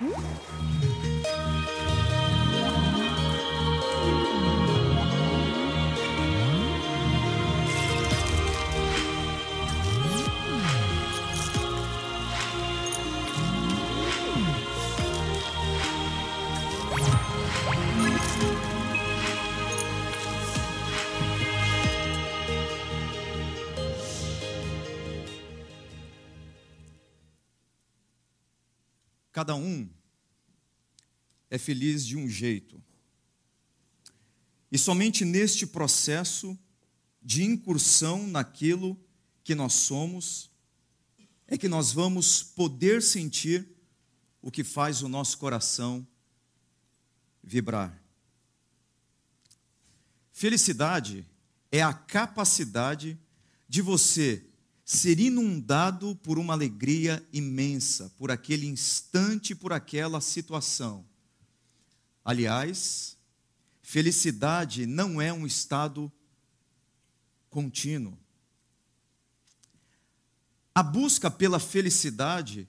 Thank. Cada um é feliz de um jeito. E somente neste processo de incursão naquilo que nós somos, é que nós vamos poder sentir o que faz o nosso coração vibrar. Felicidade é a capacidade de você ser inundado por uma alegria imensa, por aquele instante, por aquela situação. Aliás, felicidade não é um estado contínuo. A busca pela felicidade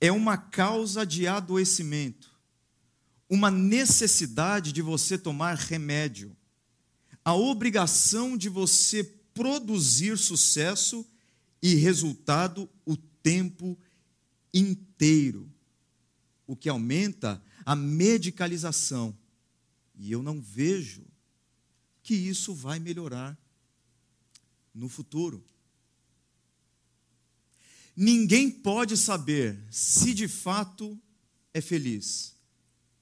é uma causa de adoecimento, uma necessidade de você tomar remédio, a obrigação de você produzir sucesso e resultado o tempo inteiro, o que aumenta a medicalização. E eu não vejo que isso vai melhorar no futuro. Ninguém pode saber se de fato é feliz,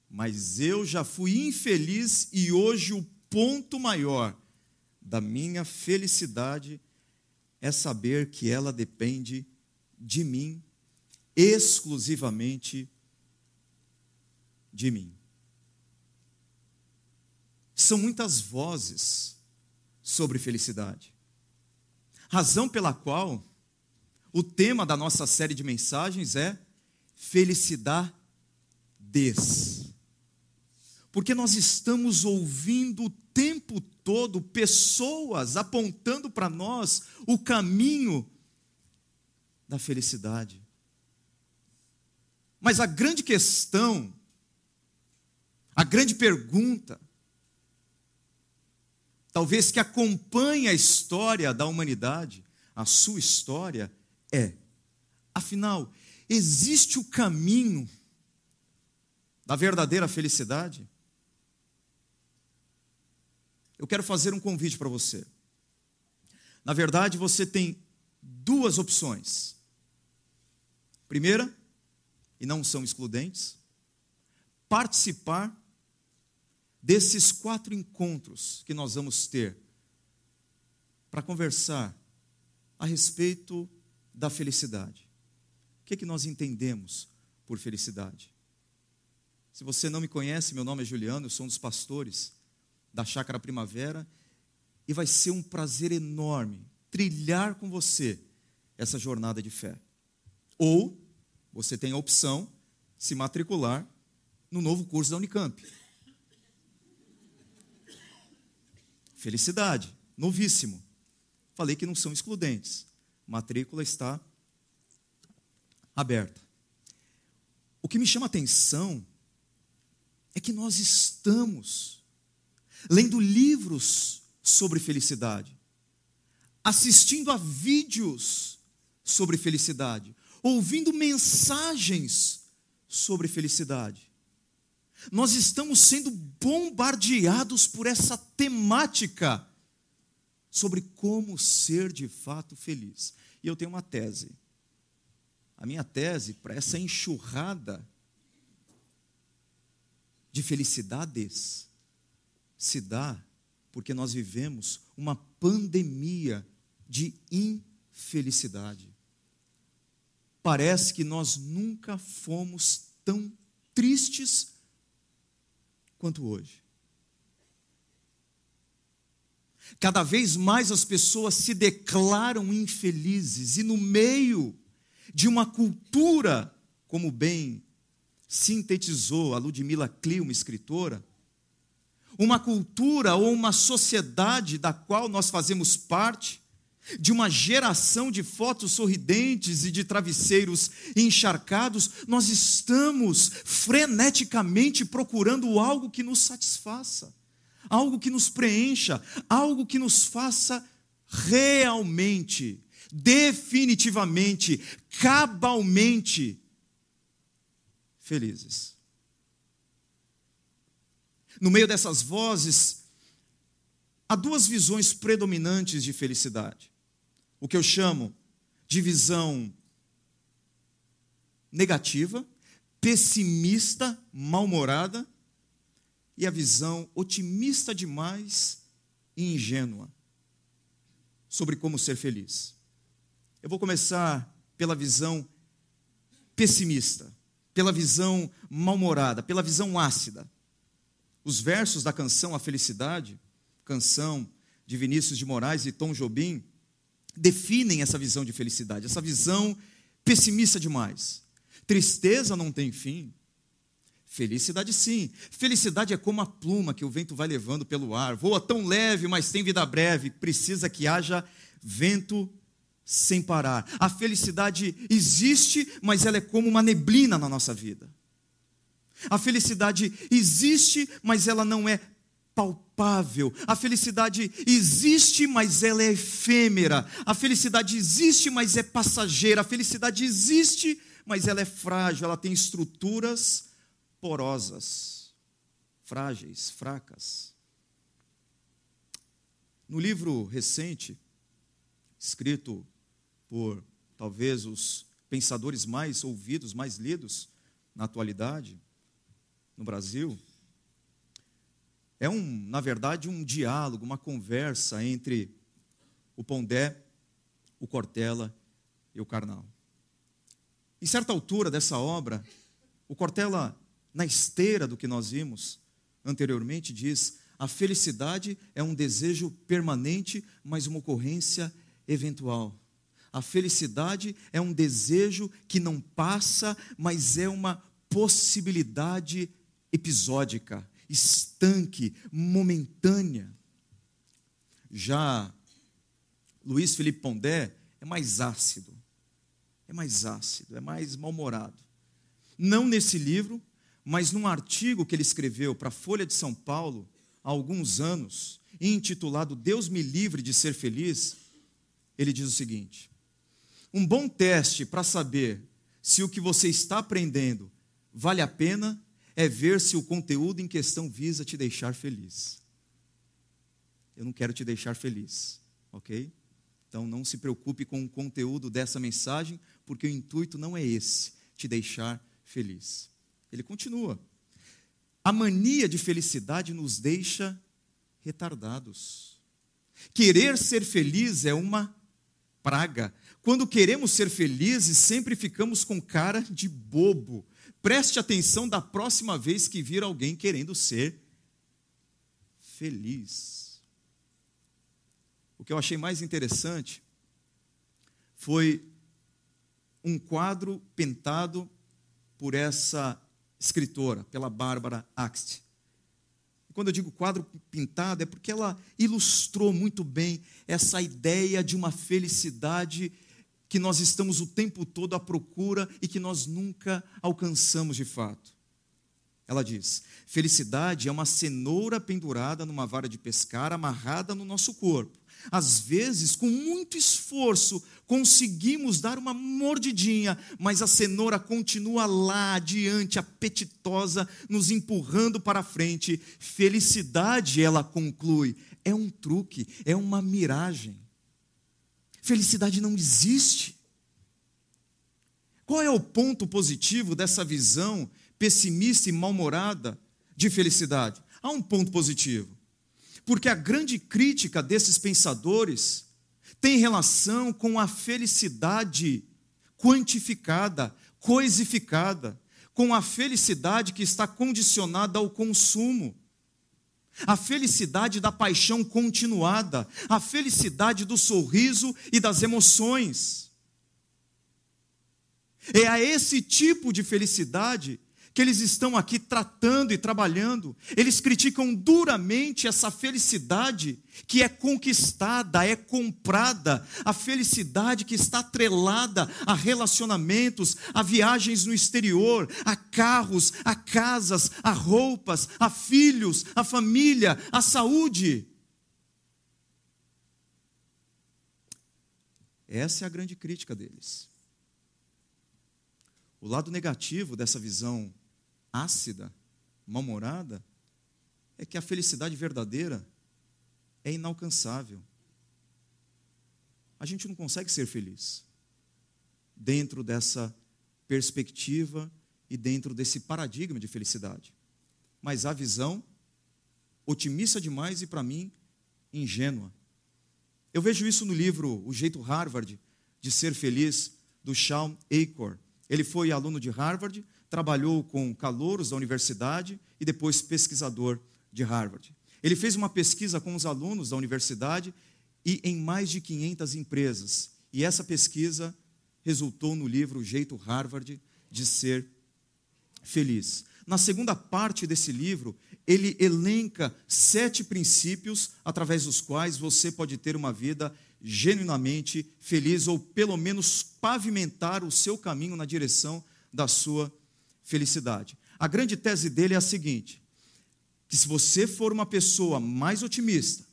mas eu já fui infeliz e hoje o ponto maior da minha felicidade é saber que ela depende de mim, exclusivamente de mim. São muitas vozes sobre felicidade, razão pela qual o tema da nossa série de mensagens é felicidade des. Porque nós estamos ouvindo o tempo todo pessoas apontando para nós o caminho da felicidade. Mas a grande questão, a grande pergunta, talvez que acompanha a história da humanidade, a sua história, é: afinal, existe o caminho da verdadeira felicidade? Eu quero fazer um convite para você. Na verdade, você tem duas opções. Primeira, e não são excludentes, participar desses quatro encontros que nós vamos ter para conversar a respeito da felicidade. O que, é que nós entendemos por felicidade? Se você não me conhece, meu nome é Juliano, eu sou um dos pastores da Chácara Primavera e vai ser um prazer enorme trilhar com você essa jornada de fé. Ou você tem a opção de se matricular no novo curso da Unicamp. Felicidade, novíssimo. Falei que não são excludentes. Matrícula está aberta. O que me chama atenção é que nós estamos lendo livros sobre felicidade, assistindo a vídeos sobre felicidade, ouvindo mensagens sobre felicidade. Nós estamos sendo bombardeados por essa temática sobre como ser de fato feliz. E eu tenho uma tese. A minha tese para essa enxurrada de felicidades se dá porque nós vivemos uma pandemia de infelicidade. Parece que nós nunca fomos tão tristes quanto hoje. Cada vez mais as pessoas se declaram infelizes, e no meio de uma cultura, como bem sintetizou a Ludmila Clio, uma escritora, uma cultura ou uma sociedade da qual nós fazemos parte, de uma geração de fotos sorridentes e de travesseiros encharcados, nós estamos freneticamente procurando algo que nos satisfaça, algo que nos preencha, algo que nos faça realmente, definitivamente, cabalmente felizes. No meio dessas vozes, há duas visões predominantes de felicidade o que eu chamo de visão negativa, pessimista, mal-humorada, e a visão otimista demais e ingênua sobre como ser feliz. Eu vou começar pela visão pessimista, pela visão mal-humorada, pela visão ácida. Os versos da canção A Felicidade, canção de Vinícius de Moraes e Tom Jobim, definem essa visão de felicidade, essa visão pessimista demais. Tristeza não tem fim. Felicidade sim. Felicidade é como a pluma que o vento vai levando pelo ar. Voa tão leve, mas tem vida breve. Precisa que haja vento sem parar. A felicidade existe, mas ela é como uma neblina na nossa vida. A felicidade existe, mas ela não é palpável. A felicidade existe, mas ela é efêmera. A felicidade existe, mas é passageira. A felicidade existe, mas ela é frágil. Ela tem estruturas porosas, frágeis, fracas. No livro recente, escrito por talvez os pensadores mais ouvidos, mais lidos na atualidade no Brasil, é um, na verdade, um diálogo, uma conversa entre o Pondé, o Cortella e o Karnal. Em certa altura dessa obra, o Cortella, na esteira do que nós vimos anteriormente, diz: a felicidade é um desejo permanente, mas uma ocorrência eventual. A felicidade é um desejo que não passa, mas é uma possibilidade episódica estanque, momentânea. Já Luiz Felipe Pondé é mais ácido, é mais ácido, é mais mal-humorado. Não nesse livro, mas num artigo que ele escreveu para a Folha de São Paulo há alguns anos, intitulado Deus me livre de ser feliz, ele diz o seguinte: um bom teste para saber se o que você está aprendendo vale a pena é ver se o conteúdo em questão visa te deixar feliz. Eu não quero te deixar feliz, ok? Então não se preocupe com o conteúdo dessa mensagem, porque o intuito não é esse, te deixar feliz. Ele continua. A mania de felicidade nos deixa retardados. Querer ser feliz é uma praga. Quando queremos ser felizes, sempre ficamos com cara de bobo, Preste atenção da próxima vez que vir alguém querendo ser feliz. O que eu achei mais interessante foi um quadro pintado por essa escritora, pela Bárbara Axt. Quando eu digo quadro pintado, é porque ela ilustrou muito bem essa ideia de uma felicidade que nós estamos o tempo todo à procura e que nós nunca alcançamos de fato. Ela diz: felicidade é uma cenoura pendurada numa vara de pescar amarrada no nosso corpo. Às vezes, com muito esforço, conseguimos dar uma mordidinha, mas a cenoura continua lá adiante, apetitosa, nos empurrando para frente. Felicidade, ela conclui, é um truque, é uma miragem. Felicidade não existe. Qual é o ponto positivo dessa visão pessimista e mal-humorada de felicidade? Há um ponto positivo. Porque a grande crítica desses pensadores tem relação com a felicidade quantificada, coisificada, com a felicidade que está condicionada ao consumo a felicidade da paixão continuada, a felicidade do sorriso e das emoções. É a esse tipo de felicidade que eles estão aqui tratando e trabalhando, eles criticam duramente essa felicidade que é conquistada, é comprada, a felicidade que está atrelada a relacionamentos, a viagens no exterior, a carros, a casas, a roupas, a filhos, a família, a saúde. Essa é a grande crítica deles. O lado negativo dessa visão ácida, mal-humorada, é que a felicidade verdadeira é inalcançável. A gente não consegue ser feliz dentro dessa perspectiva e dentro desse paradigma de felicidade. Mas a visão otimista demais e, para mim, ingênua. Eu vejo isso no livro O Jeito Harvard de Ser Feliz, do Sean Acor. Ele foi aluno de Harvard, trabalhou com calouros da universidade e depois pesquisador de Harvard. Ele fez uma pesquisa com os alunos da universidade e em mais de 500 empresas. E essa pesquisa resultou no livro O Jeito Harvard de Ser Feliz. Na segunda parte desse livro, ele elenca sete princípios através dos quais você pode ter uma vida genuinamente feliz ou pelo menos pavimentar o seu caminho na direção da sua felicidade. A grande tese dele é a seguinte: que se você for uma pessoa mais otimista,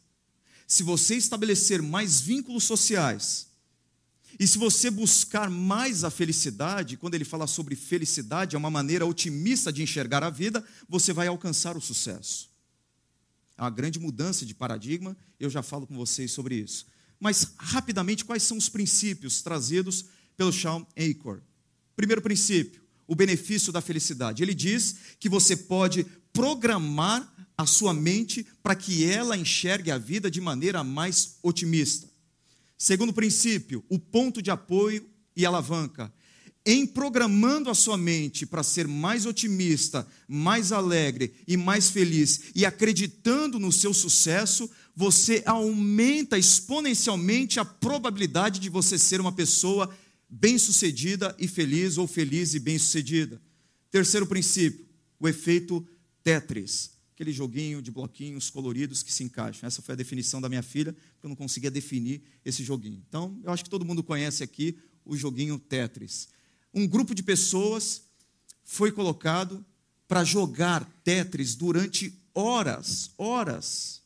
se você estabelecer mais vínculos sociais, e se você buscar mais a felicidade, quando ele fala sobre felicidade, é uma maneira otimista de enxergar a vida, você vai alcançar o sucesso. É uma grande mudança de paradigma, eu já falo com vocês sobre isso. Mas, rapidamente, quais são os princípios trazidos pelo Sean Acor? Primeiro princípio, o benefício da felicidade. Ele diz que você pode programar a sua mente para que ela enxergue a vida de maneira mais otimista. Segundo princípio, o ponto de apoio e alavanca. Em programando a sua mente para ser mais otimista, mais alegre e mais feliz e acreditando no seu sucesso, você aumenta exponencialmente a probabilidade de você ser uma pessoa bem-sucedida e feliz, ou feliz e bem-sucedida. Terceiro princípio, o efeito Tetris, aquele joguinho de bloquinhos coloridos que se encaixam. Essa foi a definição da minha filha, porque eu não conseguia definir esse joguinho. Então, eu acho que todo mundo conhece aqui o joguinho Tetris. Um grupo de pessoas foi colocado para jogar Tetris durante horas, horas,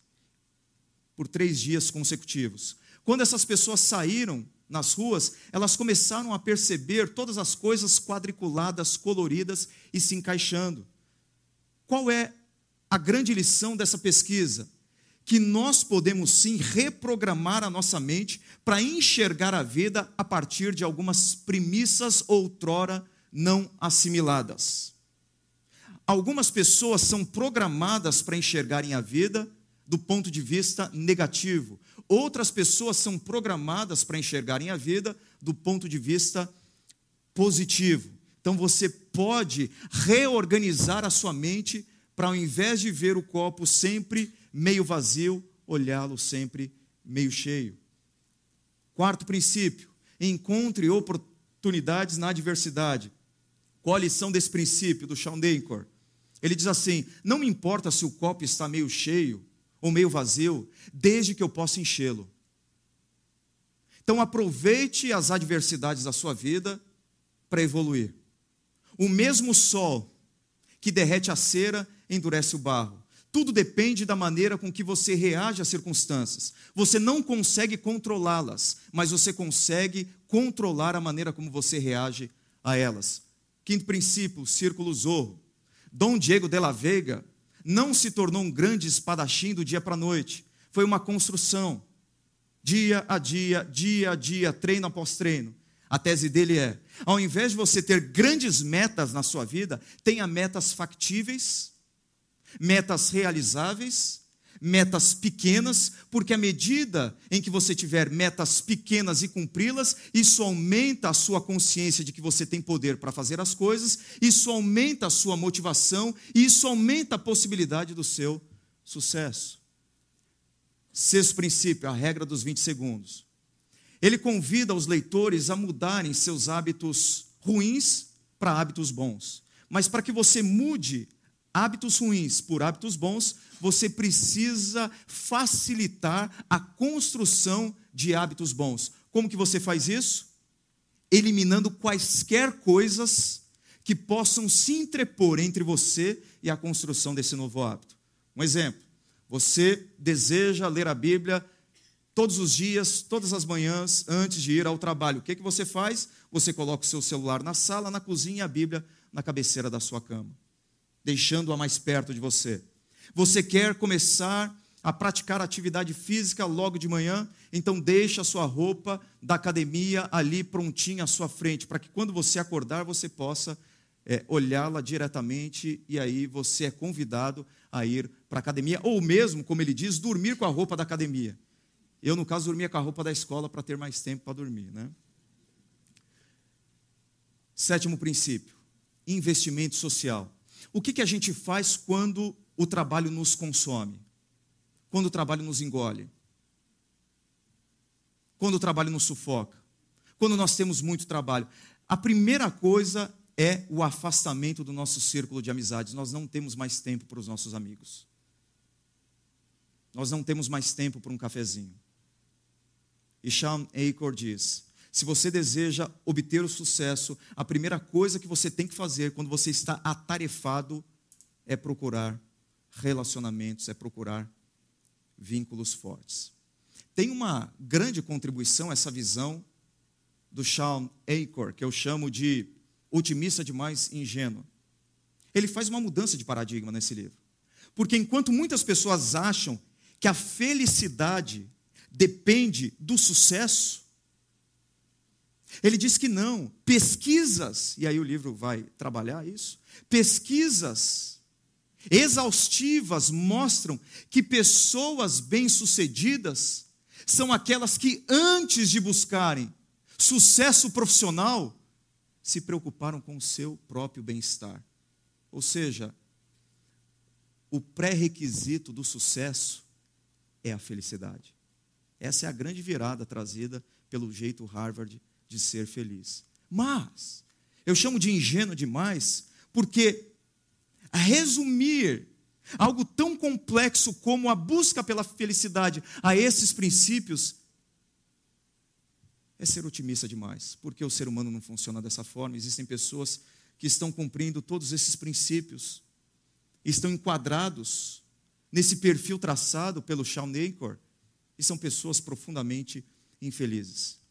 por três dias consecutivos. Quando essas pessoas saíram nas ruas, elas começaram a perceber todas as coisas quadriculadas, coloridas e se encaixando. Qual é a grande lição dessa pesquisa? Que nós podemos sim reprogramar a nossa mente para enxergar a vida a partir de algumas premissas outrora não assimiladas. Algumas pessoas são programadas para enxergarem a vida do ponto de vista negativo. Outras pessoas são programadas para enxergarem a vida do ponto de vista positivo. Então você pode reorganizar a sua mente para, ao invés de ver o copo sempre meio vazio, olhá-lo sempre meio cheio. Quarto princípio: encontre oportunidades na adversidade. Qual a lição desse princípio do Sean Denkor? Ele diz assim: não me importa se o copo está meio cheio ou meio vazio, desde que eu possa enchê-lo. Então aproveite as adversidades da sua vida para evoluir. O mesmo sol que derrete a cera endurece o barro. Tudo depende da maneira com que você reage às circunstâncias. Você não consegue controlá-las, mas você consegue controlar a maneira como você reage a elas. Quinto princípio, círculo zorro. Dom Diego de la Vega não se tornou um grande espadachim do dia para a noite. Foi uma construção, dia a dia, dia a dia, treino após treino. A tese dele é: ao invés de você ter grandes metas na sua vida, tenha metas factíveis, metas realizáveis metas pequenas, porque à medida em que você tiver metas pequenas e cumpri-las, isso aumenta a sua consciência de que você tem poder para fazer as coisas, isso aumenta a sua motivação e isso aumenta a possibilidade do seu sucesso. Sexto princípio, a regra dos 20 segundos. Ele convida os leitores a mudarem seus hábitos ruins para hábitos bons. Mas para que você mude hábitos ruins por hábitos bons, você precisa facilitar a construção de hábitos bons. Como que você faz isso? Eliminando quaisquer coisas que possam se entrepor entre você e a construção desse novo hábito. Um exemplo: você deseja ler a Bíblia todos os dias, todas as manhãs, antes de ir ao trabalho. O que, que você faz? Você coloca o seu celular na sala, na cozinha e a Bíblia na cabeceira da sua cama, deixando-a mais perto de você. Você quer começar a praticar atividade física logo de manhã, então deixa a sua roupa da academia ali prontinha à sua frente, para que quando você acordar você possa é, olhá-la diretamente e aí você é convidado a ir para a academia, ou mesmo, como ele diz, dormir com a roupa da academia. Eu, no caso, dormia com a roupa da escola para ter mais tempo para dormir. Né? Sétimo princípio: investimento social. O que, que a gente faz quando o trabalho nos consome? Quando o trabalho nos engole? Quando o trabalho nos sufoca? Quando nós temos muito trabalho? A primeira coisa é o afastamento do nosso círculo de amizades. Nós não temos mais tempo para os nossos amigos. Nós não temos mais tempo para um cafezinho. E Sean Acor diz: se você deseja obter o sucesso, a primeira coisa que você tem que fazer quando você está atarefado é procurar relacionamentos, é procurar vínculos fortes. Tem uma grande contribuição essa visão do Sean Acor, que eu chamo de otimista demais ingênuo. Ele faz uma mudança de paradigma nesse livro. Porque enquanto muitas pessoas acham que a felicidade depende do sucesso, ele diz que não. Pesquisas, e aí o livro vai trabalhar isso, pesquisas exaustivas mostram que pessoas bem-sucedidas são aquelas que, antes de buscarem sucesso profissional, se preocuparam com o seu próprio bem-estar. Ou seja, o pré-requisito do sucesso é a felicidade. Essa é a grande virada trazida pelo jeito Harvard de ser feliz. Mas, eu chamo de ingênuo demais, porque resumir algo tão complexo como a busca pela felicidade a esses princípios é ser otimista demais, porque o ser humano não funciona dessa forma. Existem pessoas que estão cumprindo todos esses princípios, estão enquadrados nesse perfil traçado pelo Sean Acor, e são pessoas profundamente infelizes.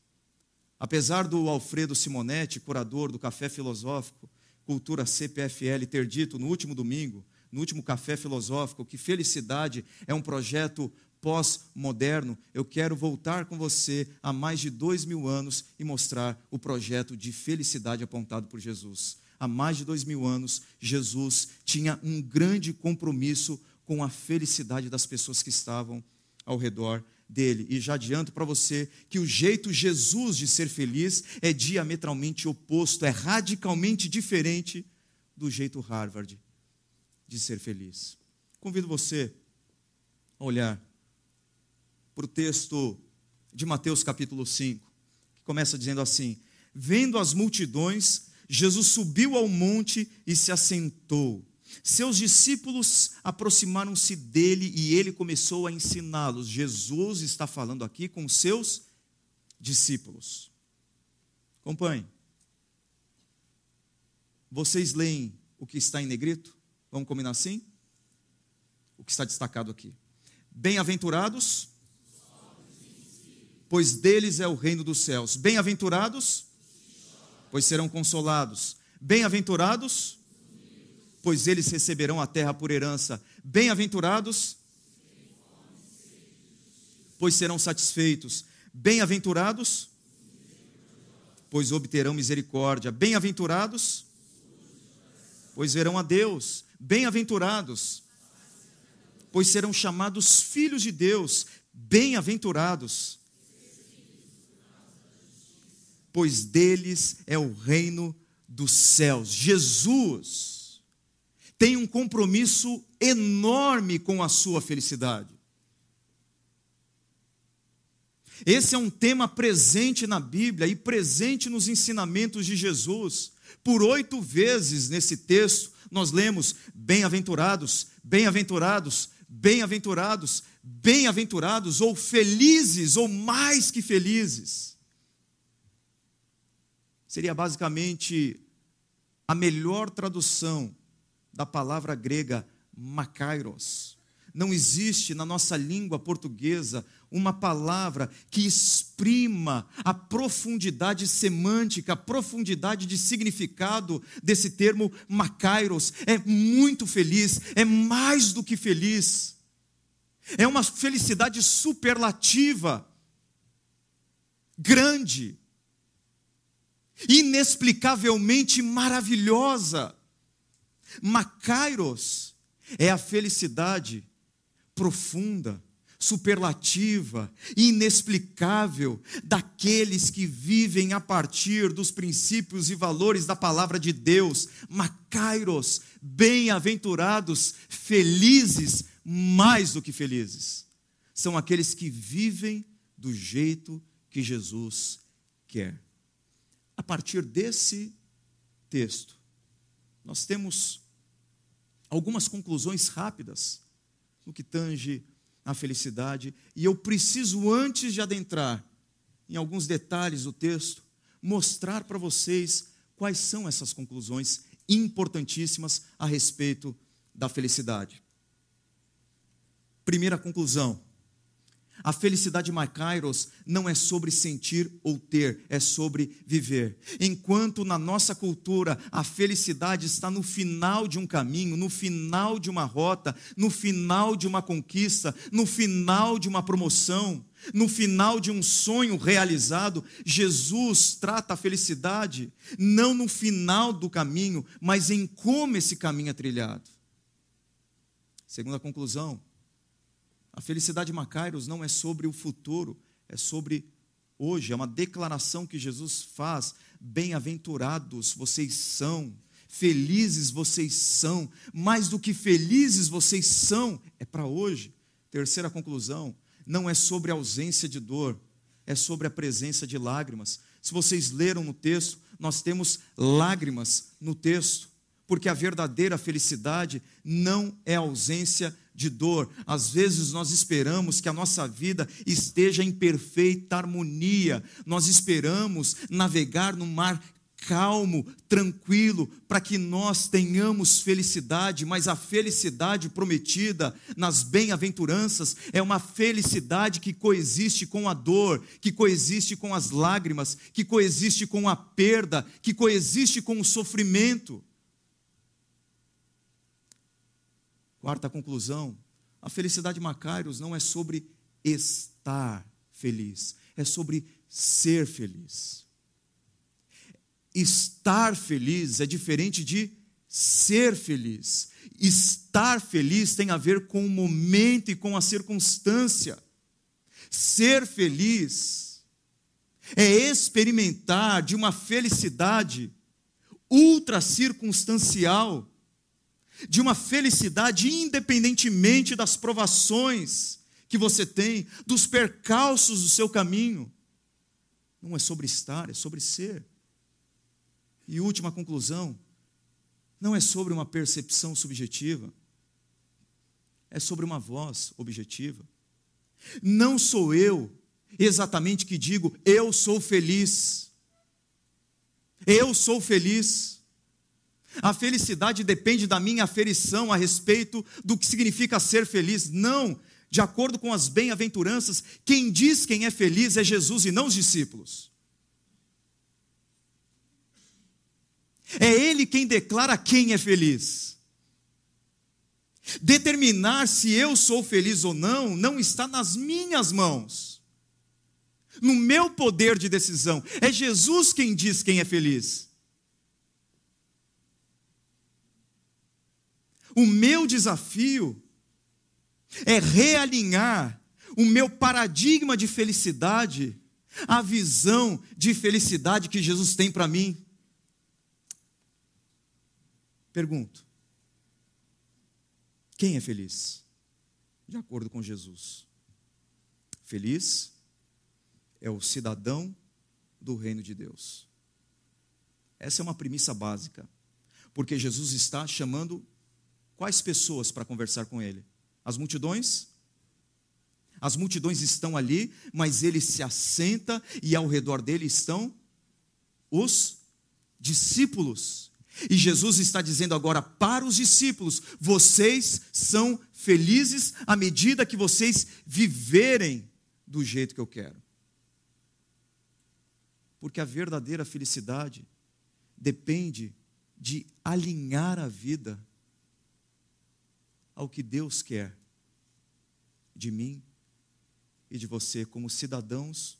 Apesar do Alfredo Simonetti, curador do Café Filosófico, Cultura CPFL, ter dito no último domingo, no último Café Filosófico, que felicidade é um projeto pós-moderno, eu quero voltar com você há mais de dois mil anos e mostrar o projeto de felicidade apontado por Jesus. Há mais de dois mil anos, Jesus tinha um grande compromisso com a felicidade das pessoas que estavam ao redor dele. E já adianto para você que o jeito Jesus de ser feliz é diametralmente oposto, é radicalmente diferente do jeito Harvard de ser feliz. Convido você a olhar para o texto de Mateus capítulo 5, que começa dizendo assim: Vendo as multidões, Jesus subiu ao monte e se assentou. Seus discípulos aproximaram-se dele e ele começou a ensiná-los. Jesus está falando aqui com seus discípulos. Acompanhe. Vocês leem o que está em negrito? Vamos combinar assim? O que está destacado aqui. Bem-aventurados pois deles é o reino dos céus. Bem-aventurados, pois serão consolados. Bem-aventurados, pois eles receberão a terra por herança. Bem-aventurados, pois serão satisfeitos. Bem-aventurados, pois obterão misericórdia. Bem-aventurados, pois verão a Deus. Bem-aventurados, pois serão chamados filhos de Deus. Bem-aventurados, pois deles é o reino dos céus. Jesus tem um compromisso enorme com a sua felicidade. Esse é um tema presente na Bíblia e presente nos ensinamentos de Jesus. Por oito vezes nesse texto, nós lemos: bem-aventurados, bem-aventurados, bem-aventurados, bem-aventurados, ou felizes, ou mais que felizes. Seria basicamente a melhor tradução da palavra grega makairos. Não existe na nossa língua portuguesa uma palavra que exprima a profundidade semântica, a profundidade de significado desse termo makairos. É muito feliz, é mais do que feliz. É uma felicidade superlativa, grande, inexplicavelmente maravilhosa. Makairos é a felicidade profunda, superlativa, inexplicável daqueles que vivem a partir dos princípios e valores da palavra de Deus. Macairos, bem-aventurados, felizes, mais do que felizes. São aqueles que vivem do jeito que Jesus quer. A partir desse texto, nós temos algumas conclusões rápidas no que tange a felicidade, e eu preciso, antes de adentrar em alguns detalhes do texto, mostrar para vocês quais são essas conclusões importantíssimas a respeito da felicidade. Primeira conclusão: a felicidade Makairos não é sobre sentir ou ter, é sobre viver. Enquanto na nossa cultura a felicidade está no final de um caminho, no final de uma rota, no final de uma conquista, no final de uma promoção, no final de um sonho realizado, Jesus trata a felicidade não no final do caminho, mas em como esse caminho é trilhado. Segunda conclusão, a felicidade Macairos não é sobre o futuro, é sobre hoje. É uma declaração que Jesus faz. Bem-aventurados vocês são, felizes vocês são, mais do que felizes vocês são, é para hoje. Terceira conclusão: não é sobre a ausência de dor, é sobre a presença de lágrimas. Se vocês leram no texto, nós temos lágrimas no texto, porque a verdadeira felicidade não é ausência de dor. Às vezes nós esperamos que a nossa vida esteja em perfeita harmonia. Nós esperamos navegar no mar calmo, tranquilo, para que nós tenhamos felicidade, mas a felicidade prometida nas bem-aventuranças é uma felicidade que coexiste com a dor, que coexiste com as lágrimas, que coexiste com a perda, que coexiste com o sofrimento. Quarta conclusão: a felicidade Macários não é sobre estar feliz, é sobre ser feliz. Estar feliz é diferente de ser feliz. Estar feliz tem a ver com o momento e com a circunstância. Ser feliz é experimentar de uma felicidade ultra circunstancial de uma felicidade independentemente das provações que você tem, dos percalços do seu caminho. Não é sobre estar, é sobre ser. E última conclusão, não é sobre uma percepção subjetiva, é sobre uma voz objetiva. Não sou eu exatamente que digo, eu sou feliz. Eu sou feliz. A felicidade depende da minha aferição a respeito do que significa ser feliz. Não, de acordo com as bem-aventuranças, quem diz quem é feliz é Jesus e não os discípulos. É Ele quem declara quem é feliz. Determinar se eu sou feliz ou não, não está nas minhas mãos, no meu poder de decisão. É Jesus quem diz quem é feliz. O meu desafio é realinhar o meu paradigma de felicidade à visão de felicidade que Jesus tem para mim. Pergunto: quem é feliz? De acordo com Jesus. Feliz é o cidadão do reino de Deus. Essa é uma premissa básica. Porque Jesus está chamando quais pessoas para conversar com ele? As multidões? As multidões estão ali, mas ele se assenta e ao redor dele estão os discípulos. E Jesus está dizendo agora para os discípulos: vocês são felizes à medida que vocês viverem do jeito que eu quero. Porque a verdadeira felicidade depende de alinhar a vida ao que Deus quer de mim e de você como cidadãos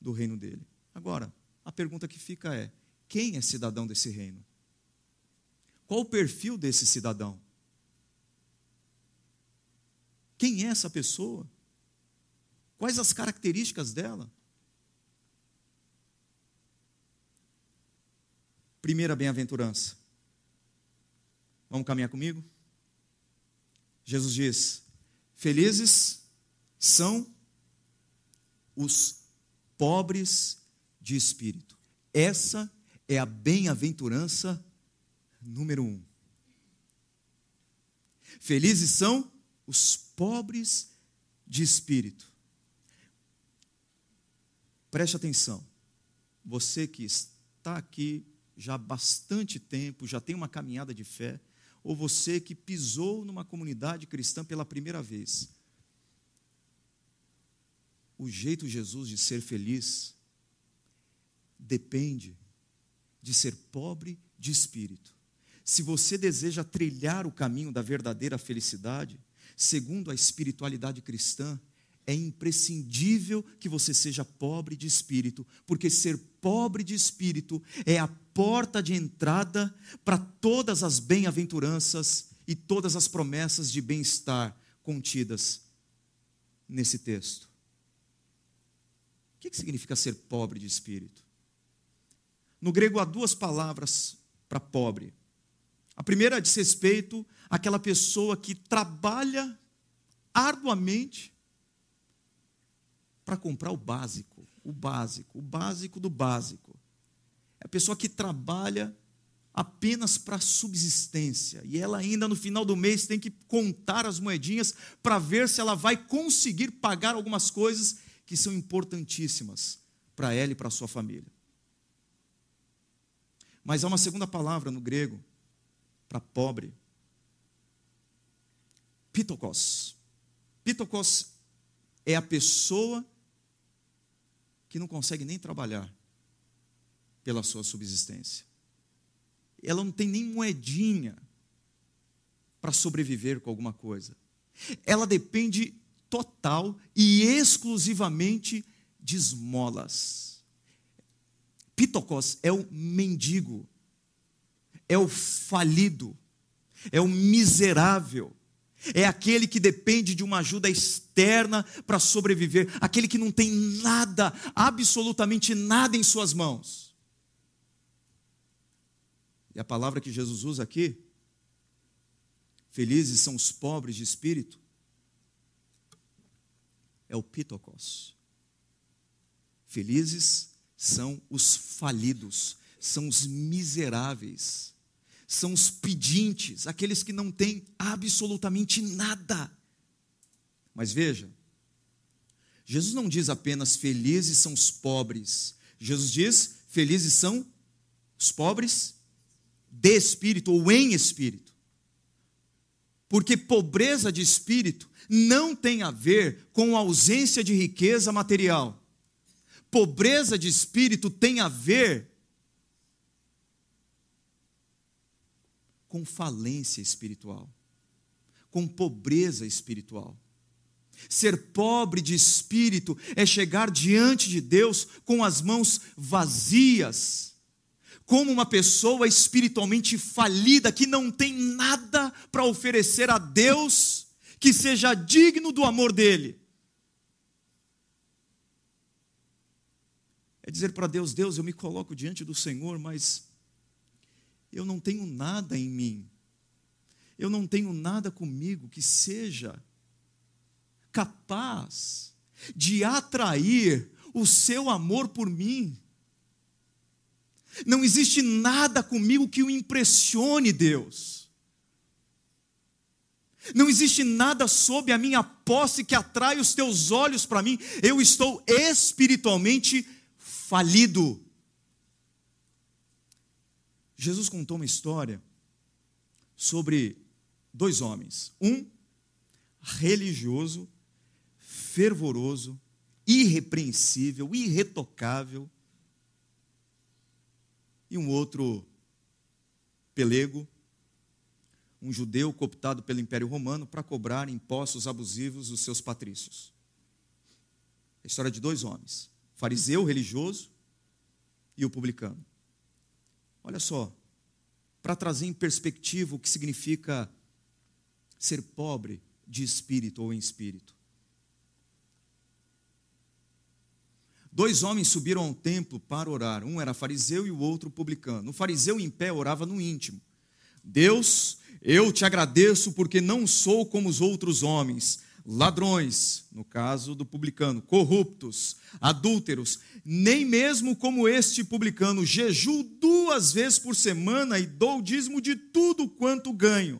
do reino dele. Agora, a pergunta que fica é: quem é cidadão desse reino? Qual o perfil desse cidadão? Quem é essa pessoa? Quais as características dela? Primeira bem-aventurança. Vamos caminhar comigo? Jesus diz: Felizes são os pobres de espírito. Essa é a bem-aventurança número um. Felizes são os pobres de espírito. Preste atenção. Você que está aqui já há bastante tempo, já tem uma caminhada de fé, ou você que pisou numa comunidade cristã pela primeira vez. O jeito Jesus de ser feliz depende de ser pobre de espírito. Se você deseja trilhar o caminho da verdadeira felicidade, segundo a espiritualidade cristã, é imprescindível que você seja pobre de espírito, porque ser pobre de espírito é a porta de entrada para todas as bem-aventuranças e todas as promessas de bem-estar contidas nesse texto. O que significa ser pobre de espírito? No grego há duas palavras para pobre. A primeira diz respeito àquela pessoa que trabalha arduamente para comprar o básico, o básico, o básico do básico. É a pessoa que trabalha apenas para subsistência e ela ainda no final do mês tem que contar as moedinhas para ver se ela vai conseguir pagar algumas coisas que são importantíssimas para ela e para sua família. Mas há uma segunda palavra no grego para pobre. Pitokos. Pitokos é a pessoa que não consegue nem trabalhar pela sua subsistência. Ela não tem nem moedinha para sobreviver com alguma coisa. Ela depende total e exclusivamente de esmolas. Pitocos é o mendigo, é o falido, é o miserável, é aquele que depende de uma ajuda externa para sobreviver, aquele que não tem nada, absolutamente nada em suas mãos. E a palavra que Jesus usa aqui, felizes são os pobres de espírito, é o pitocos. Felizes são os falidos, são os miseráveis são os pedintes, aqueles que não têm absolutamente nada. Mas veja, Jesus não diz apenas felizes são os pobres, Jesus diz felizes são os pobres de espírito ou em espírito. Porque pobreza de espírito não tem a ver com ausência de riqueza material. Pobreza de espírito tem a ver com falência espiritual, com pobreza espiritual. Ser pobre de espírito é chegar diante de Deus com as mãos vazias, como uma pessoa espiritualmente falida que não tem nada para oferecer a Deus que seja digno do amor dele. É dizer para Deus: Deus, eu me coloco diante do Senhor, mas eu não tenho nada em mim, eu não tenho nada comigo que seja capaz de atrair o seu amor por mim. Não existe nada comigo que o impressione, Deus. Não existe nada sob a minha posse que atrai os teus olhos para mim. Eu estou espiritualmente falido. Jesus contou uma história sobre dois homens. Um religioso, fervoroso, irrepreensível, irretocável, e um outro pelego, um judeu cooptado pelo Império Romano para cobrar impostos abusivos dos seus patrícios. A história de dois homens, fariseu religioso e o publicano. Olha só, para trazer em perspectiva o que significa ser pobre de espírito ou em espírito. Dois homens subiram ao templo para orar. Um era fariseu e o outro publicano. O fariseu em pé orava no íntimo. Deus, eu te agradeço porque não sou como os outros homens, ladrões, no caso do publicano, corruptos, adúlteros, nem mesmo como este publicano, jejuo duas vezes por semana e dou o dízimo de tudo quanto ganho.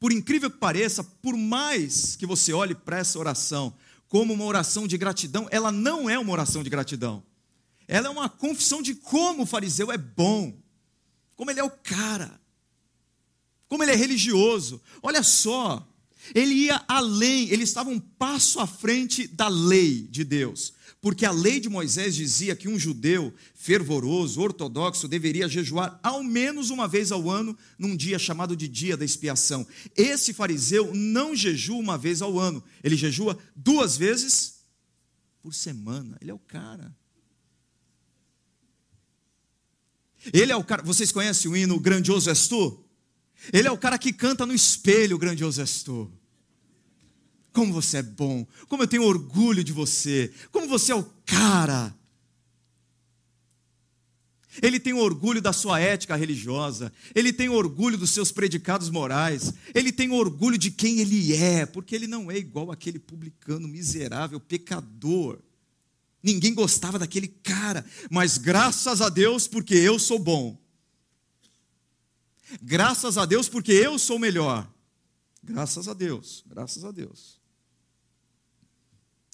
Por incrível que pareça, por mais que você olhe para essa oração, como uma oração de gratidão, ela não é uma oração de gratidão. Ela é uma confissão de como o fariseu é bom, como ele é o cara, como ele é religioso. Olha só, ele ia além, ele estava um passo à frente da lei de Deus porque a lei de Moisés dizia que um judeu fervoroso, ortodoxo, deveria jejuar ao menos uma vez ao ano, num dia chamado de dia da expiação. Esse fariseu não jejua uma vez ao ano, ele jejua duas vezes por semana. Ele é o cara. Ele é o cara. Vocês conhecem o hino Grandioso És Tu? Ele é o cara que canta no espelho Grandioso És Tu. Como você é bom, como eu tenho orgulho de você, como você é o cara. Ele tem orgulho da sua ética religiosa, ele tem orgulho dos seus predicados morais, ele tem orgulho de quem ele é, porque ele não é igual aquele publicano miserável, pecador. Ninguém gostava daquele cara, mas graças a Deus, porque eu sou bom. Graças a Deus, porque eu sou melhor. Graças a Deus, graças a Deus.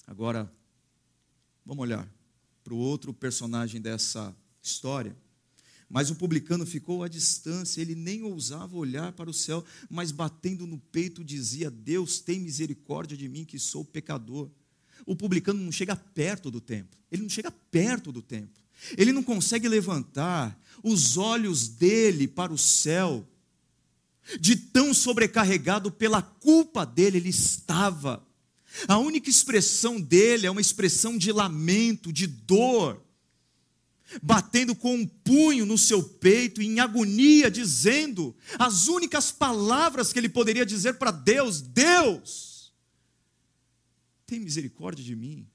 Agora, vamos olhar para o outro personagem dessa história. Mas o publicano ficou à distância, ele nem ousava olhar para o céu, mas batendo no peito dizia: Deus tem misericórdia de mim, que sou pecador. O publicano não chega perto do templo, ele não chega perto do templo, ele não consegue levantar os olhos dele para o céu, de tão sobrecarregado pela culpa dele ele estava. A única expressão dele é uma expressão de lamento, de dor, batendo com um punho no seu peito, em agonia, dizendo as únicas palavras que ele poderia dizer para Deus: Deus, tem misericórdia de mim,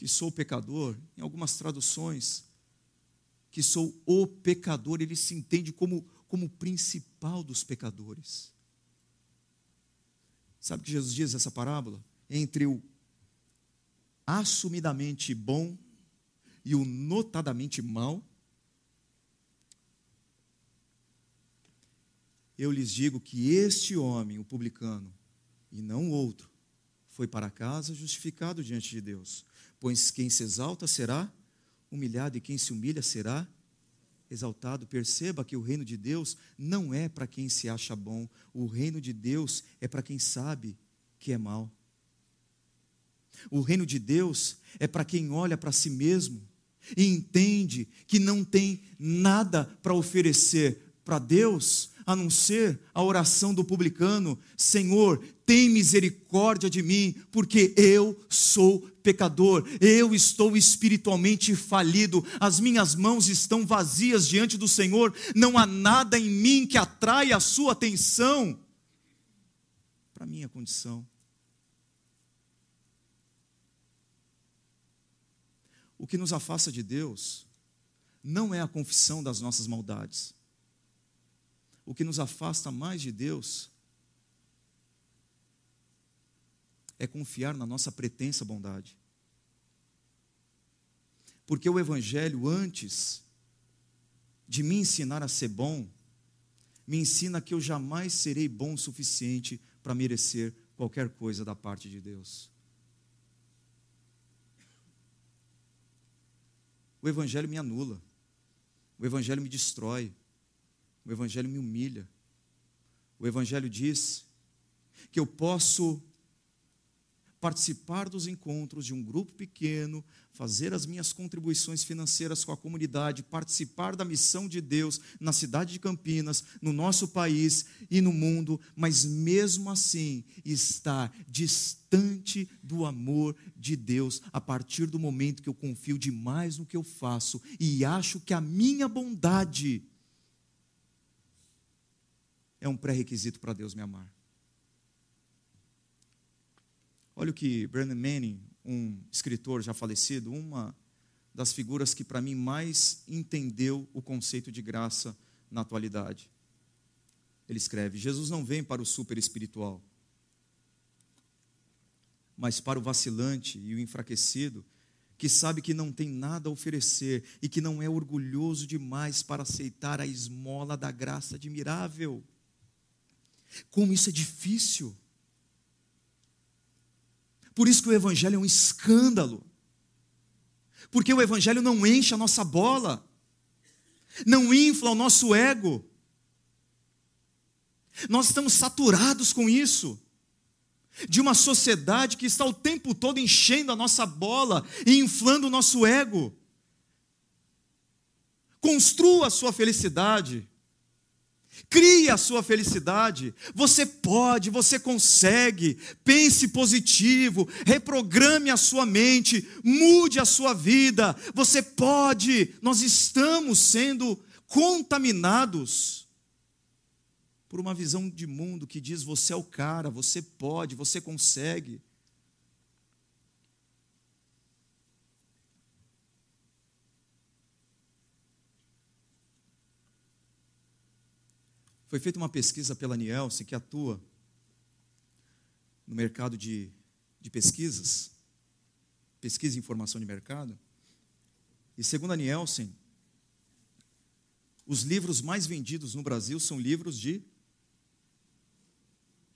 que sou pecador. Em algumas traduções, que sou o pecador, ele se entende como, como o principal dos pecadores. Sabe o que Jesus diz nessa parábola? Entre o assumidamente bom e o notadamente mal. Eu lhes digo que este homem, o publicano, e não o outro, foi para casa justificado diante de Deus. Pois quem se exalta será humilhado, e quem se humilha será exaltado, perceba que o reino de Deus não é para quem se acha bom, o reino de Deus é para quem sabe que é mal. O reino de Deus é para quem olha para si mesmo e entende que não tem nada para oferecer para Deus a não ser a oração do publicano: Senhor, tem misericórdia de mim, porque eu sou pecador, eu estou espiritualmente falido, as minhas mãos estão vazias diante do Senhor, não há nada em mim que atraia a sua atenção para a minha condição. O que nos afasta de Deus não é a confissão das nossas maldades o que nos afasta mais de Deus é confiar na nossa pretensa bondade. Porque o Evangelho, antes de me ensinar a ser bom, me ensina que eu jamais serei bom o suficiente para merecer qualquer coisa da parte de Deus. O Evangelho me anula, o Evangelho me destrói, o Evangelho me humilha. O Evangelho diz que eu posso participar dos encontros de um grupo pequeno, fazer as minhas contribuições financeiras com a comunidade, participar da missão de Deus na cidade de Campinas, no nosso país e no mundo, mas mesmo assim estar distante do amor de Deus a partir do momento que eu confio demais no que eu faço e acho que a minha bondade é um pré-requisito para Deus me amar. Olha o que Brandon Manning, um escritor já falecido, uma das figuras que para mim mais entendeu o conceito de graça na atualidade. Ele escreve: Jesus não vem para o super espiritual, mas para o vacilante e o enfraquecido, que sabe que não tem nada a oferecer e que não é orgulhoso demais para aceitar a esmola da graça admirável. Como isso é difícil. Por isso que o Evangelho é um escândalo. Porque o Evangelho não enche a nossa bola, não infla o nosso ego. Nós estamos saturados com isso, de uma sociedade que está o tempo todo enchendo a nossa bola e inflando o nosso ego. Construa a sua felicidade, Crie a sua felicidade. Você pode, você consegue. Pense positivo, reprograme a sua mente, mude a sua vida. Você pode. Nós estamos sendo contaminados por uma visão de mundo que diz: você é o cara, você pode, você consegue. Foi feita uma pesquisa pela Nielsen, que atua no mercado de, de pesquisas, pesquisa e informação de mercado. E segundo a Nielsen, os livros mais vendidos no Brasil são livros de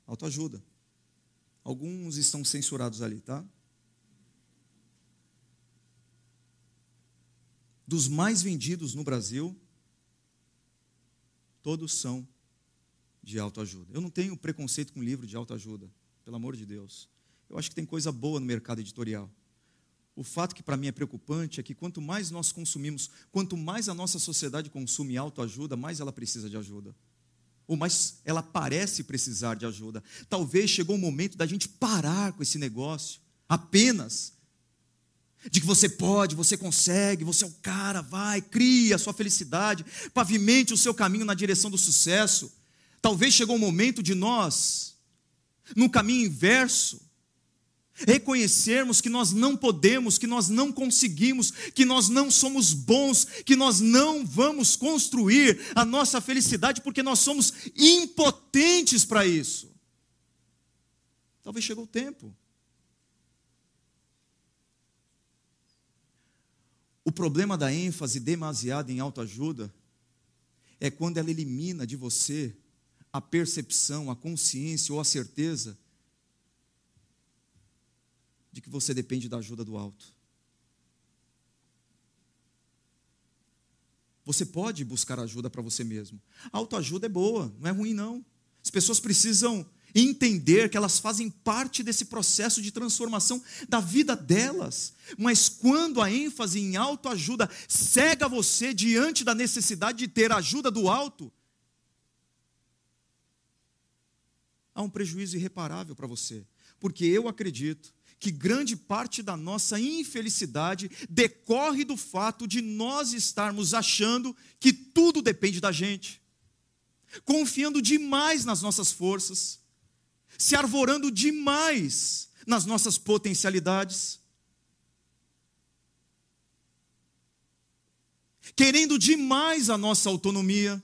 autoajuda. Alguns estão censurados ali, tá? Dos mais vendidos no Brasil, todos são de autoajuda. Eu não tenho preconceito com livro de autoajuda, pelo amor de Deus. Eu acho que tem coisa boa no mercado editorial. O fato que para mim é preocupante é que quanto mais nós consumimos, quanto mais a nossa sociedade consome autoajuda, mais ela precisa de ajuda. Ou mais ela parece precisar de ajuda. Talvez chegou o momento da gente parar com esse negócio, apenas de que você pode, você consegue, você é o cara, vai, cria a sua felicidade, pavimente o seu caminho na direção do sucesso. Talvez chegou o momento de nós, no caminho inverso, reconhecermos que nós não podemos, que nós não conseguimos, que nós não somos bons, que nós não vamos construir a nossa felicidade porque nós somos impotentes para isso. Talvez chegou o tempo. O problema da ênfase demasiada em autoajuda é quando ela elimina de você a percepção, a consciência ou a certeza de que você depende da ajuda do alto. Você pode buscar ajuda para você mesmo. A autoajuda é boa, não é ruim não. As pessoas precisam entender que elas fazem parte desse processo de transformação da vida delas. Mas quando a ênfase em autoajuda cega você diante da necessidade de ter ajuda do alto, há um prejuízo irreparável para você. Porque eu acredito que grande parte da nossa infelicidade decorre do fato de nós estarmos achando que tudo depende da gente, confiando demais nas nossas forças, se arvorando demais nas nossas potencialidades, querendo demais a nossa autonomia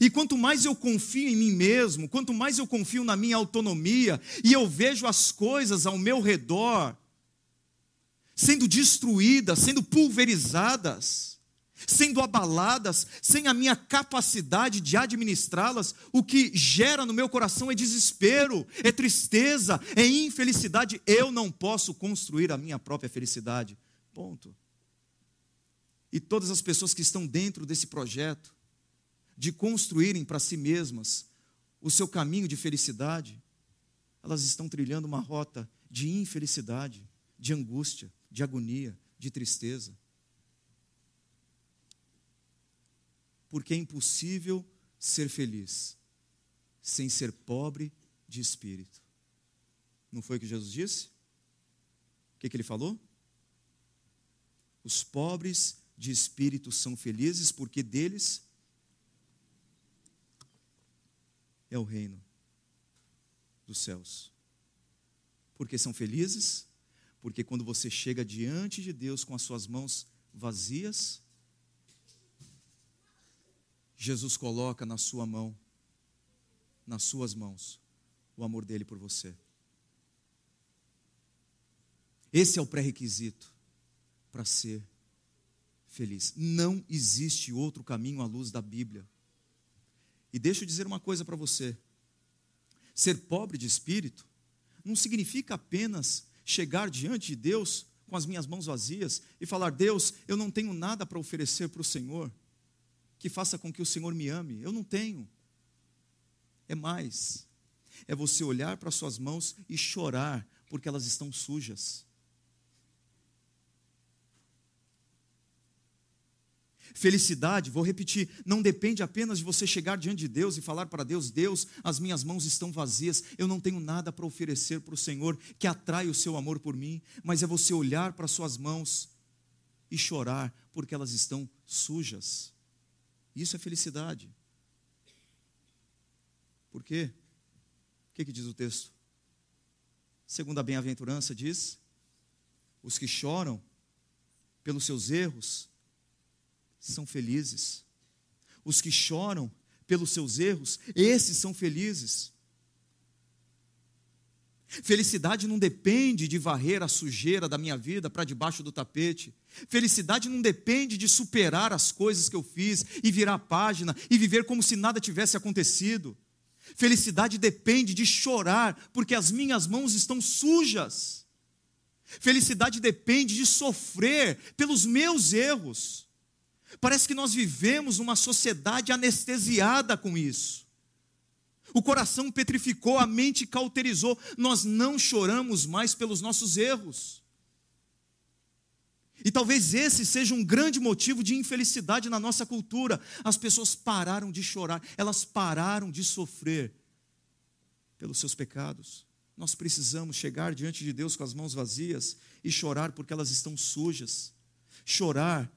e quanto mais eu confio em mim mesmo, quanto mais eu confio na minha autonomia, e eu vejo as coisas ao meu redor sendo destruídas, sendo pulverizadas, sendo abaladas, sem a minha capacidade de administrá-las, o que gera no meu coração é desespero, é tristeza, é infelicidade. Eu não posso construir a minha própria felicidade. Ponto. E todas as pessoas que estão dentro desse projeto, de construírem para si mesmas o seu caminho de felicidade, elas estão trilhando uma rota de infelicidade, de angústia, de agonia, de tristeza. porque é impossível ser feliz sem ser pobre de espírito. Não foi o que Jesus disse? O que, que ele falou? Os pobres de espírito são felizes porque deles é o reino dos céus. Porque são felizes? Porque quando você chega diante de Deus com as suas mãos vazias, Jesus coloca na sua mão, nas suas mãos, o amor dele por você. Esse é o pré-requisito para ser feliz. Não existe outro caminho à luz da Bíblia. E deixa eu dizer uma coisa para você: ser pobre de espírito não significa apenas chegar diante de Deus com as minhas mãos vazias e falar: Deus, eu não tenho nada para oferecer para o Senhor que faça com que o Senhor me ame. Eu não tenho. É mais. É você olhar para suas mãos e chorar porque elas estão sujas. Felicidade, vou repetir, não depende apenas de você chegar diante de Deus e falar para Deus: Deus, as minhas mãos estão vazias, eu não tenho nada para oferecer para o Senhor que atrai o seu amor por mim, mas é você olhar para suas mãos e chorar porque elas estão sujas. Isso é felicidade. Por quê? O que, que diz o texto? Segundo a bem-aventurança, diz: os que choram pelos seus erros são felizes. Os que choram pelos seus erros, esses são felizes. Felicidade não depende de varrer a sujeira da minha vida para debaixo do tapete. Felicidade não depende de superar as coisas que eu fiz e virar a página e viver como se nada tivesse acontecido. Felicidade depende de chorar porque as minhas mãos estão sujas. Felicidade depende de sofrer pelos meus erros. Parece que nós vivemos uma sociedade anestesiada com isso. O coração petrificou, a mente cauterizou. Nós não choramos mais pelos nossos erros. E talvez esse seja um grande motivo de infelicidade na nossa cultura. As pessoas pararam de chorar, elas pararam de sofrer pelos seus pecados. Nós precisamos chegar diante de Deus com as mãos vazias e chorar porque elas estão sujas. Chorar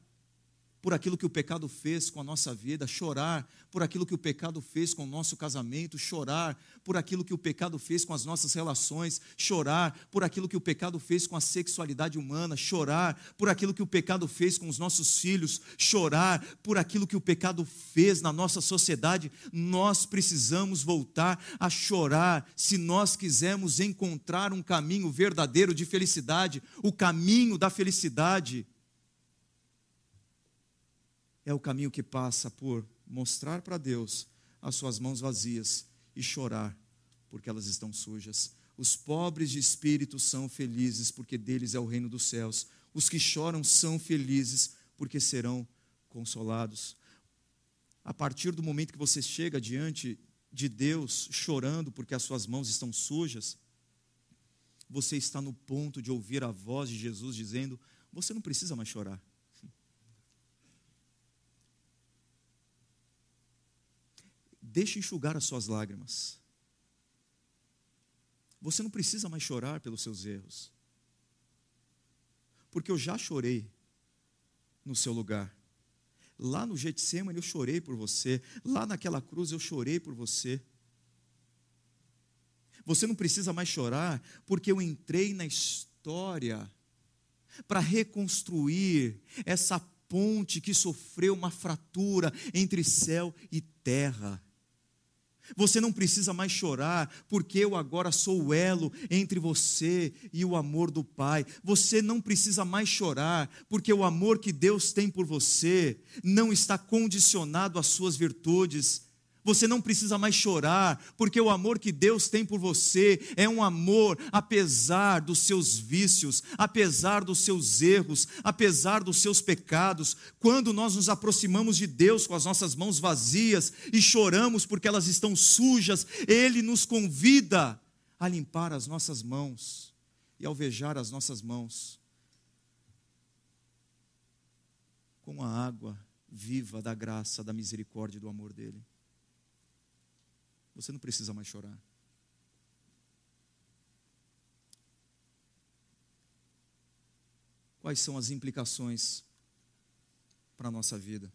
por aquilo que o pecado fez com a nossa vida, chorar por aquilo que o pecado fez com o nosso casamento, chorar por aquilo que o pecado fez com as nossas relações, chorar por aquilo que o pecado fez com a sexualidade humana, chorar por aquilo que o pecado fez com os nossos filhos, chorar por aquilo que o pecado fez na nossa sociedade. Nós precisamos voltar a chorar se nós quisermos encontrar um caminho verdadeiro de felicidade, o caminho da felicidade é o caminho que passa por mostrar para Deus as suas mãos vazias e chorar porque elas estão sujas. Os pobres de espírito são felizes porque deles é o reino dos céus. Os que choram são felizes porque serão consolados. A partir do momento que você chega diante de Deus chorando porque as suas mãos estão sujas, você está no ponto de ouvir a voz de Jesus dizendo: Você não precisa mais chorar. Deixe enxugar as suas lágrimas. Você não precisa mais chorar pelos seus erros. Porque eu já chorei no seu lugar. Lá no Getsemane eu chorei por você. Lá naquela cruz eu chorei por você. Você não precisa mais chorar, porque eu entrei na história para reconstruir essa ponte que sofreu uma fratura entre céu e terra. Você não precisa mais chorar, porque eu agora sou o elo entre você e o amor do Pai. Você não precisa mais chorar, porque o amor que Deus tem por você não está condicionado às suas virtudes, você não precisa mais chorar, porque o amor que Deus tem por você é um amor apesar dos seus vícios, apesar dos seus erros, apesar dos seus pecados. Quando nós nos aproximamos de Deus com as nossas mãos vazias e choramos porque elas estão sujas, Ele nos convida a limpar as nossas mãos e alvejar as nossas mãos com a água viva da graça, da misericórdia e do amor dEle. Você não precisa mais chorar. Quais são as implicações para a nossa vida?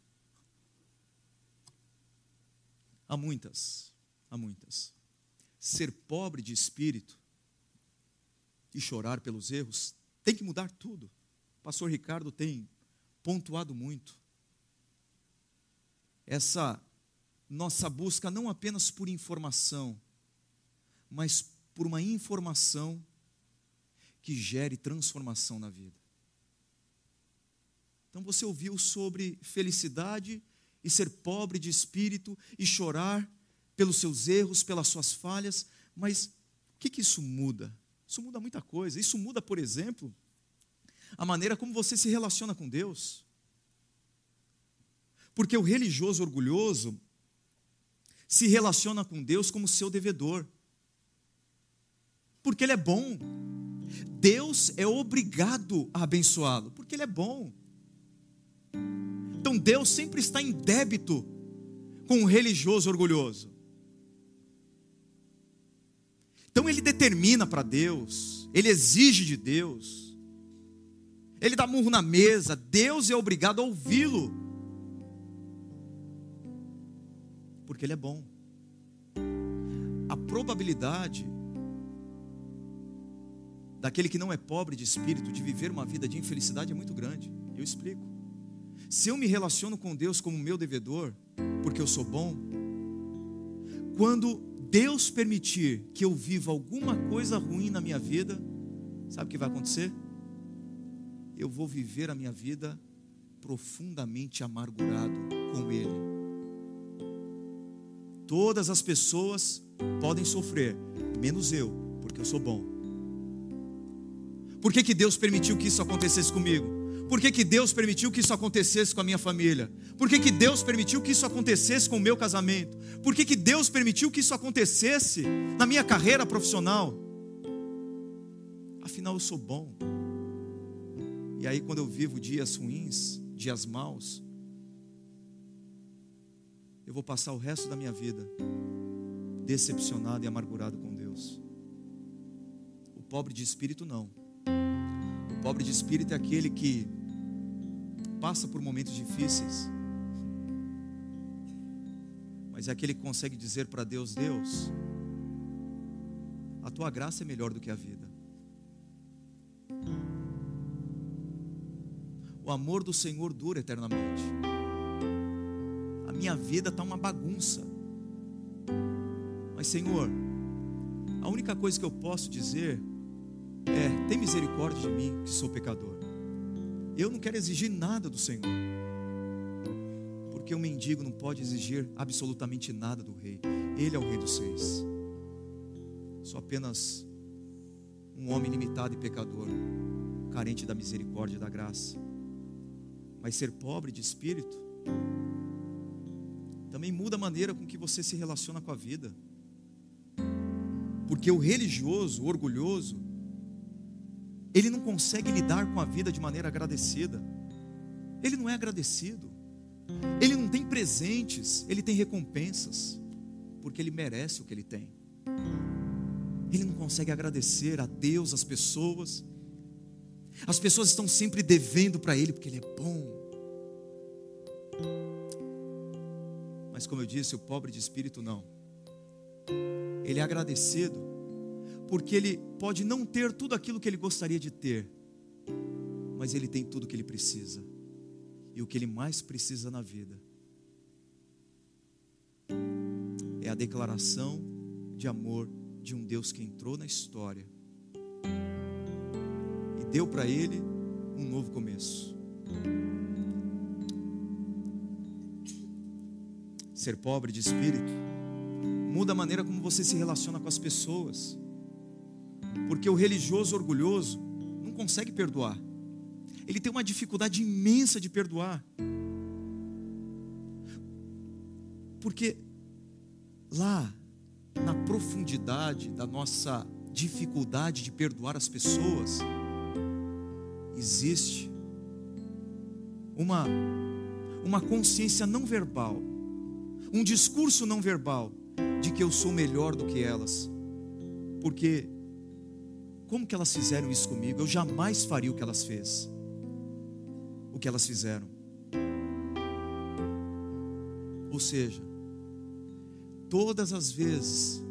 Há muitas, há muitas. Ser pobre de espírito e chorar pelos erros tem que mudar tudo. O pastor Ricardo tem pontuado muito. Essa nossa busca não apenas por informação, mas por uma informação que gere transformação na vida. Então você ouviu sobre felicidade e ser pobre de espírito e chorar pelos seus erros, pelas suas falhas, mas o que, que isso muda? Isso muda muita coisa. Isso muda, por exemplo, a maneira como você se relaciona com Deus. Porque o religioso orgulhoso, se relaciona com Deus como seu devedor. Porque Ele é bom. Deus é obrigado a abençoá-lo, porque Ele é bom. Então Deus sempre está em débito com o religioso orgulhoso. Então ele determina para Deus, ele exige de Deus, ele dá murro na mesa, Deus é obrigado a ouvi-lo. Porque Ele é bom. A probabilidade daquele que não é pobre de espírito de viver uma vida de infelicidade é muito grande. Eu explico. Se eu me relaciono com Deus como meu devedor, porque eu sou bom, quando Deus permitir que eu viva alguma coisa ruim na minha vida, sabe o que vai acontecer? Eu vou viver a minha vida profundamente amargurado com Ele. Todas as pessoas podem sofrer, menos eu, porque eu sou bom. Por que, que Deus permitiu que isso acontecesse comigo? Por que, que Deus permitiu que isso acontecesse com a minha família? Por que, que Deus permitiu que isso acontecesse com o meu casamento? Por que, que Deus permitiu que isso acontecesse na minha carreira profissional? Afinal, eu sou bom. E aí, quando eu vivo dias ruins, dias maus, eu vou passar o resto da minha vida decepcionado e amargurado com Deus. O pobre de espírito não. O pobre de espírito é aquele que passa por momentos difíceis, mas é aquele que consegue dizer para Deus: Deus, a tua graça é melhor do que a vida. O amor do Senhor dura eternamente minha vida está uma bagunça. Mas, Senhor, a única coisa que eu posso dizer é: tem misericórdia de mim, que sou pecador. Eu não quero exigir nada do Senhor, porque o mendigo não pode exigir absolutamente nada do rei. Ele é o rei dos reis. Sou apenas um homem limitado e pecador, carente da misericórdia e da graça. Mas ser pobre de espírito também muda a maneira com que você se relaciona com a vida. Porque o religioso, o orgulhoso, ele não consegue lidar com a vida de maneira agradecida. Ele não é agradecido. Ele não tem presentes, ele tem recompensas, porque ele merece o que ele tem. Ele não consegue agradecer a Deus, as pessoas. As pessoas estão sempre devendo para ele porque ele é bom. Mas como eu disse, o pobre de espírito não. Ele é agradecido, porque ele pode não ter tudo aquilo que ele gostaria de ter, mas ele tem tudo o que ele precisa. E o que ele mais precisa na vida é a declaração de amor de um Deus que entrou na história e deu para ele um novo começo. Ser pobre de espírito muda a maneira como você se relaciona com as pessoas. Porque o religioso orgulhoso não consegue perdoar. Ele tem uma dificuldade imensa de perdoar. Porque lá, na profundidade da nossa dificuldade de perdoar as pessoas, existe uma, uma consciência não verbal, um discurso não verbal de que eu sou melhor do que elas. Porque como que elas fizeram isso comigo? Eu jamais faria o que elas fez. O que elas fizeram. Ou seja, todas as vezes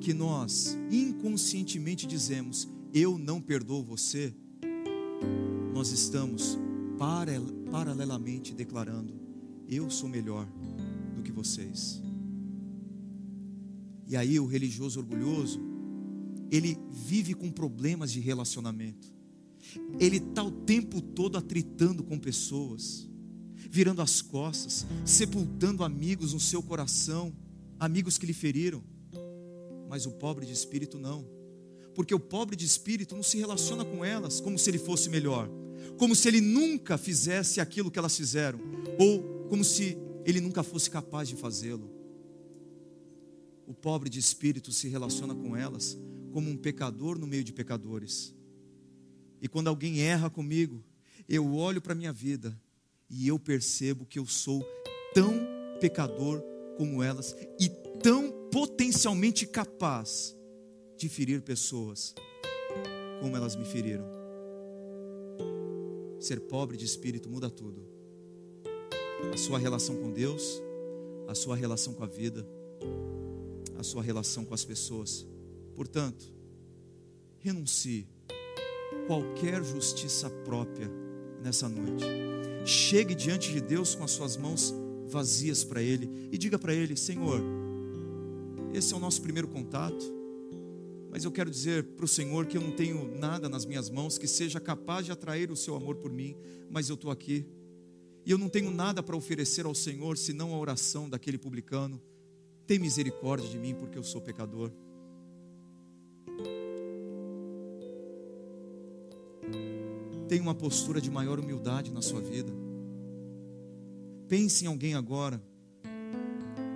que nós inconscientemente dizemos eu não perdoo você, nós estamos paralelamente declarando eu sou melhor que vocês. E aí o religioso orgulhoso, ele vive com problemas de relacionamento. Ele está o tempo todo atritando com pessoas, virando as costas, sepultando amigos no seu coração, amigos que lhe feriram. Mas o pobre de espírito não. Porque o pobre de espírito não se relaciona com elas como se ele fosse melhor, como se ele nunca fizesse aquilo que elas fizeram, ou como se ele nunca fosse capaz de fazê-lo. O pobre de espírito se relaciona com elas como um pecador no meio de pecadores. E quando alguém erra comigo, eu olho para a minha vida e eu percebo que eu sou tão pecador como elas e tão potencialmente capaz de ferir pessoas como elas me feriram. Ser pobre de espírito muda tudo. A sua relação com Deus, a sua relação com a vida, a sua relação com as pessoas. Portanto, renuncie qualquer justiça própria nessa noite. Chegue diante de Deus com as suas mãos vazias para Ele e diga para Ele: Senhor, esse é o nosso primeiro contato, mas eu quero dizer para o Senhor que eu não tenho nada nas minhas mãos que seja capaz de atrair o seu amor por mim, mas eu estou aqui e eu não tenho nada para oferecer ao Senhor senão a oração daquele publicano tem misericórdia de mim, porque eu sou pecador. Tenha uma postura de maior humildade na sua vida. Pense em alguém agora.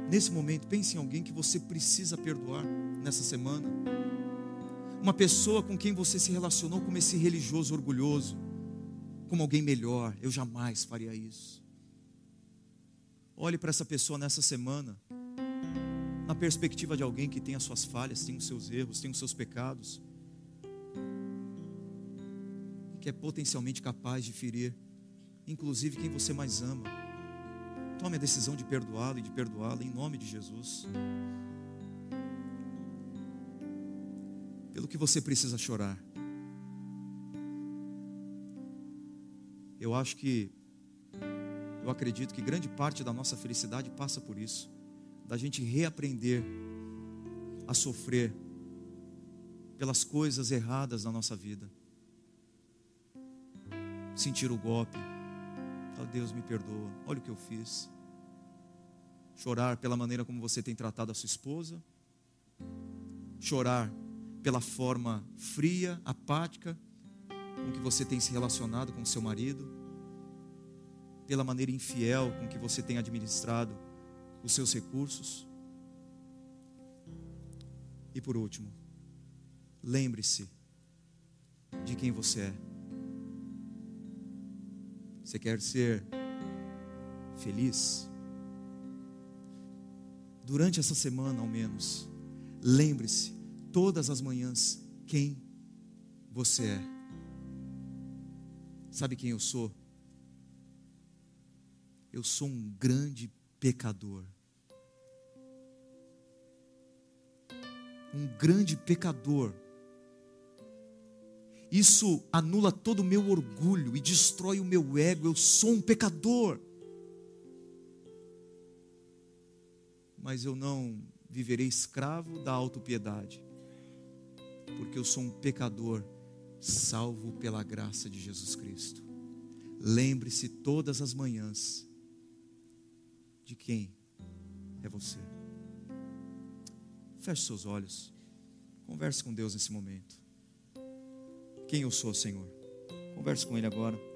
Nesse momento, pense em alguém que você precisa perdoar nessa semana. Uma pessoa com quem você se relacionou como esse religioso orgulhoso, como alguém melhor. Eu jamais faria isso. Olhe para essa pessoa nessa semana na perspectiva de alguém que tem as suas falhas, tem os seus erros, tem os seus pecados, e que é potencialmente capaz de ferir, inclusive quem você mais ama. Tome a decisão de perdoá-lo e de perdoá-la em nome de Jesus. Pelo que você precisa chorar. Eu acho que, eu acredito que grande parte da nossa felicidade passa por isso da gente reaprender a sofrer pelas coisas erradas na nossa vida. Sentir o golpe. Oh, Deus me perdoa. Olha o que eu fiz. Chorar pela maneira como você tem tratado a sua esposa. Chorar pela forma fria, apática com que você tem se relacionado com seu marido. Pela maneira infiel com que você tem administrado os seus recursos. E por último, lembre-se de quem você é. Você quer ser feliz? Durante essa semana, ao menos, lembre-se todas as manhãs quem você é. Sabe quem eu sou? Eu sou um grande pecador. Um grande pecador. Isso anula todo o meu orgulho e destrói o meu ego. Eu sou um pecador. mas eu não viverei escravo da autopiedade, porque eu sou um pecador salvo pela graça de Jesus Cristo. Lembre-se todas as manhãs de quem é você. Feche seus olhos. Converse com Deus nesse momento. Quem eu sou, Senhor? Converse com Ele agora.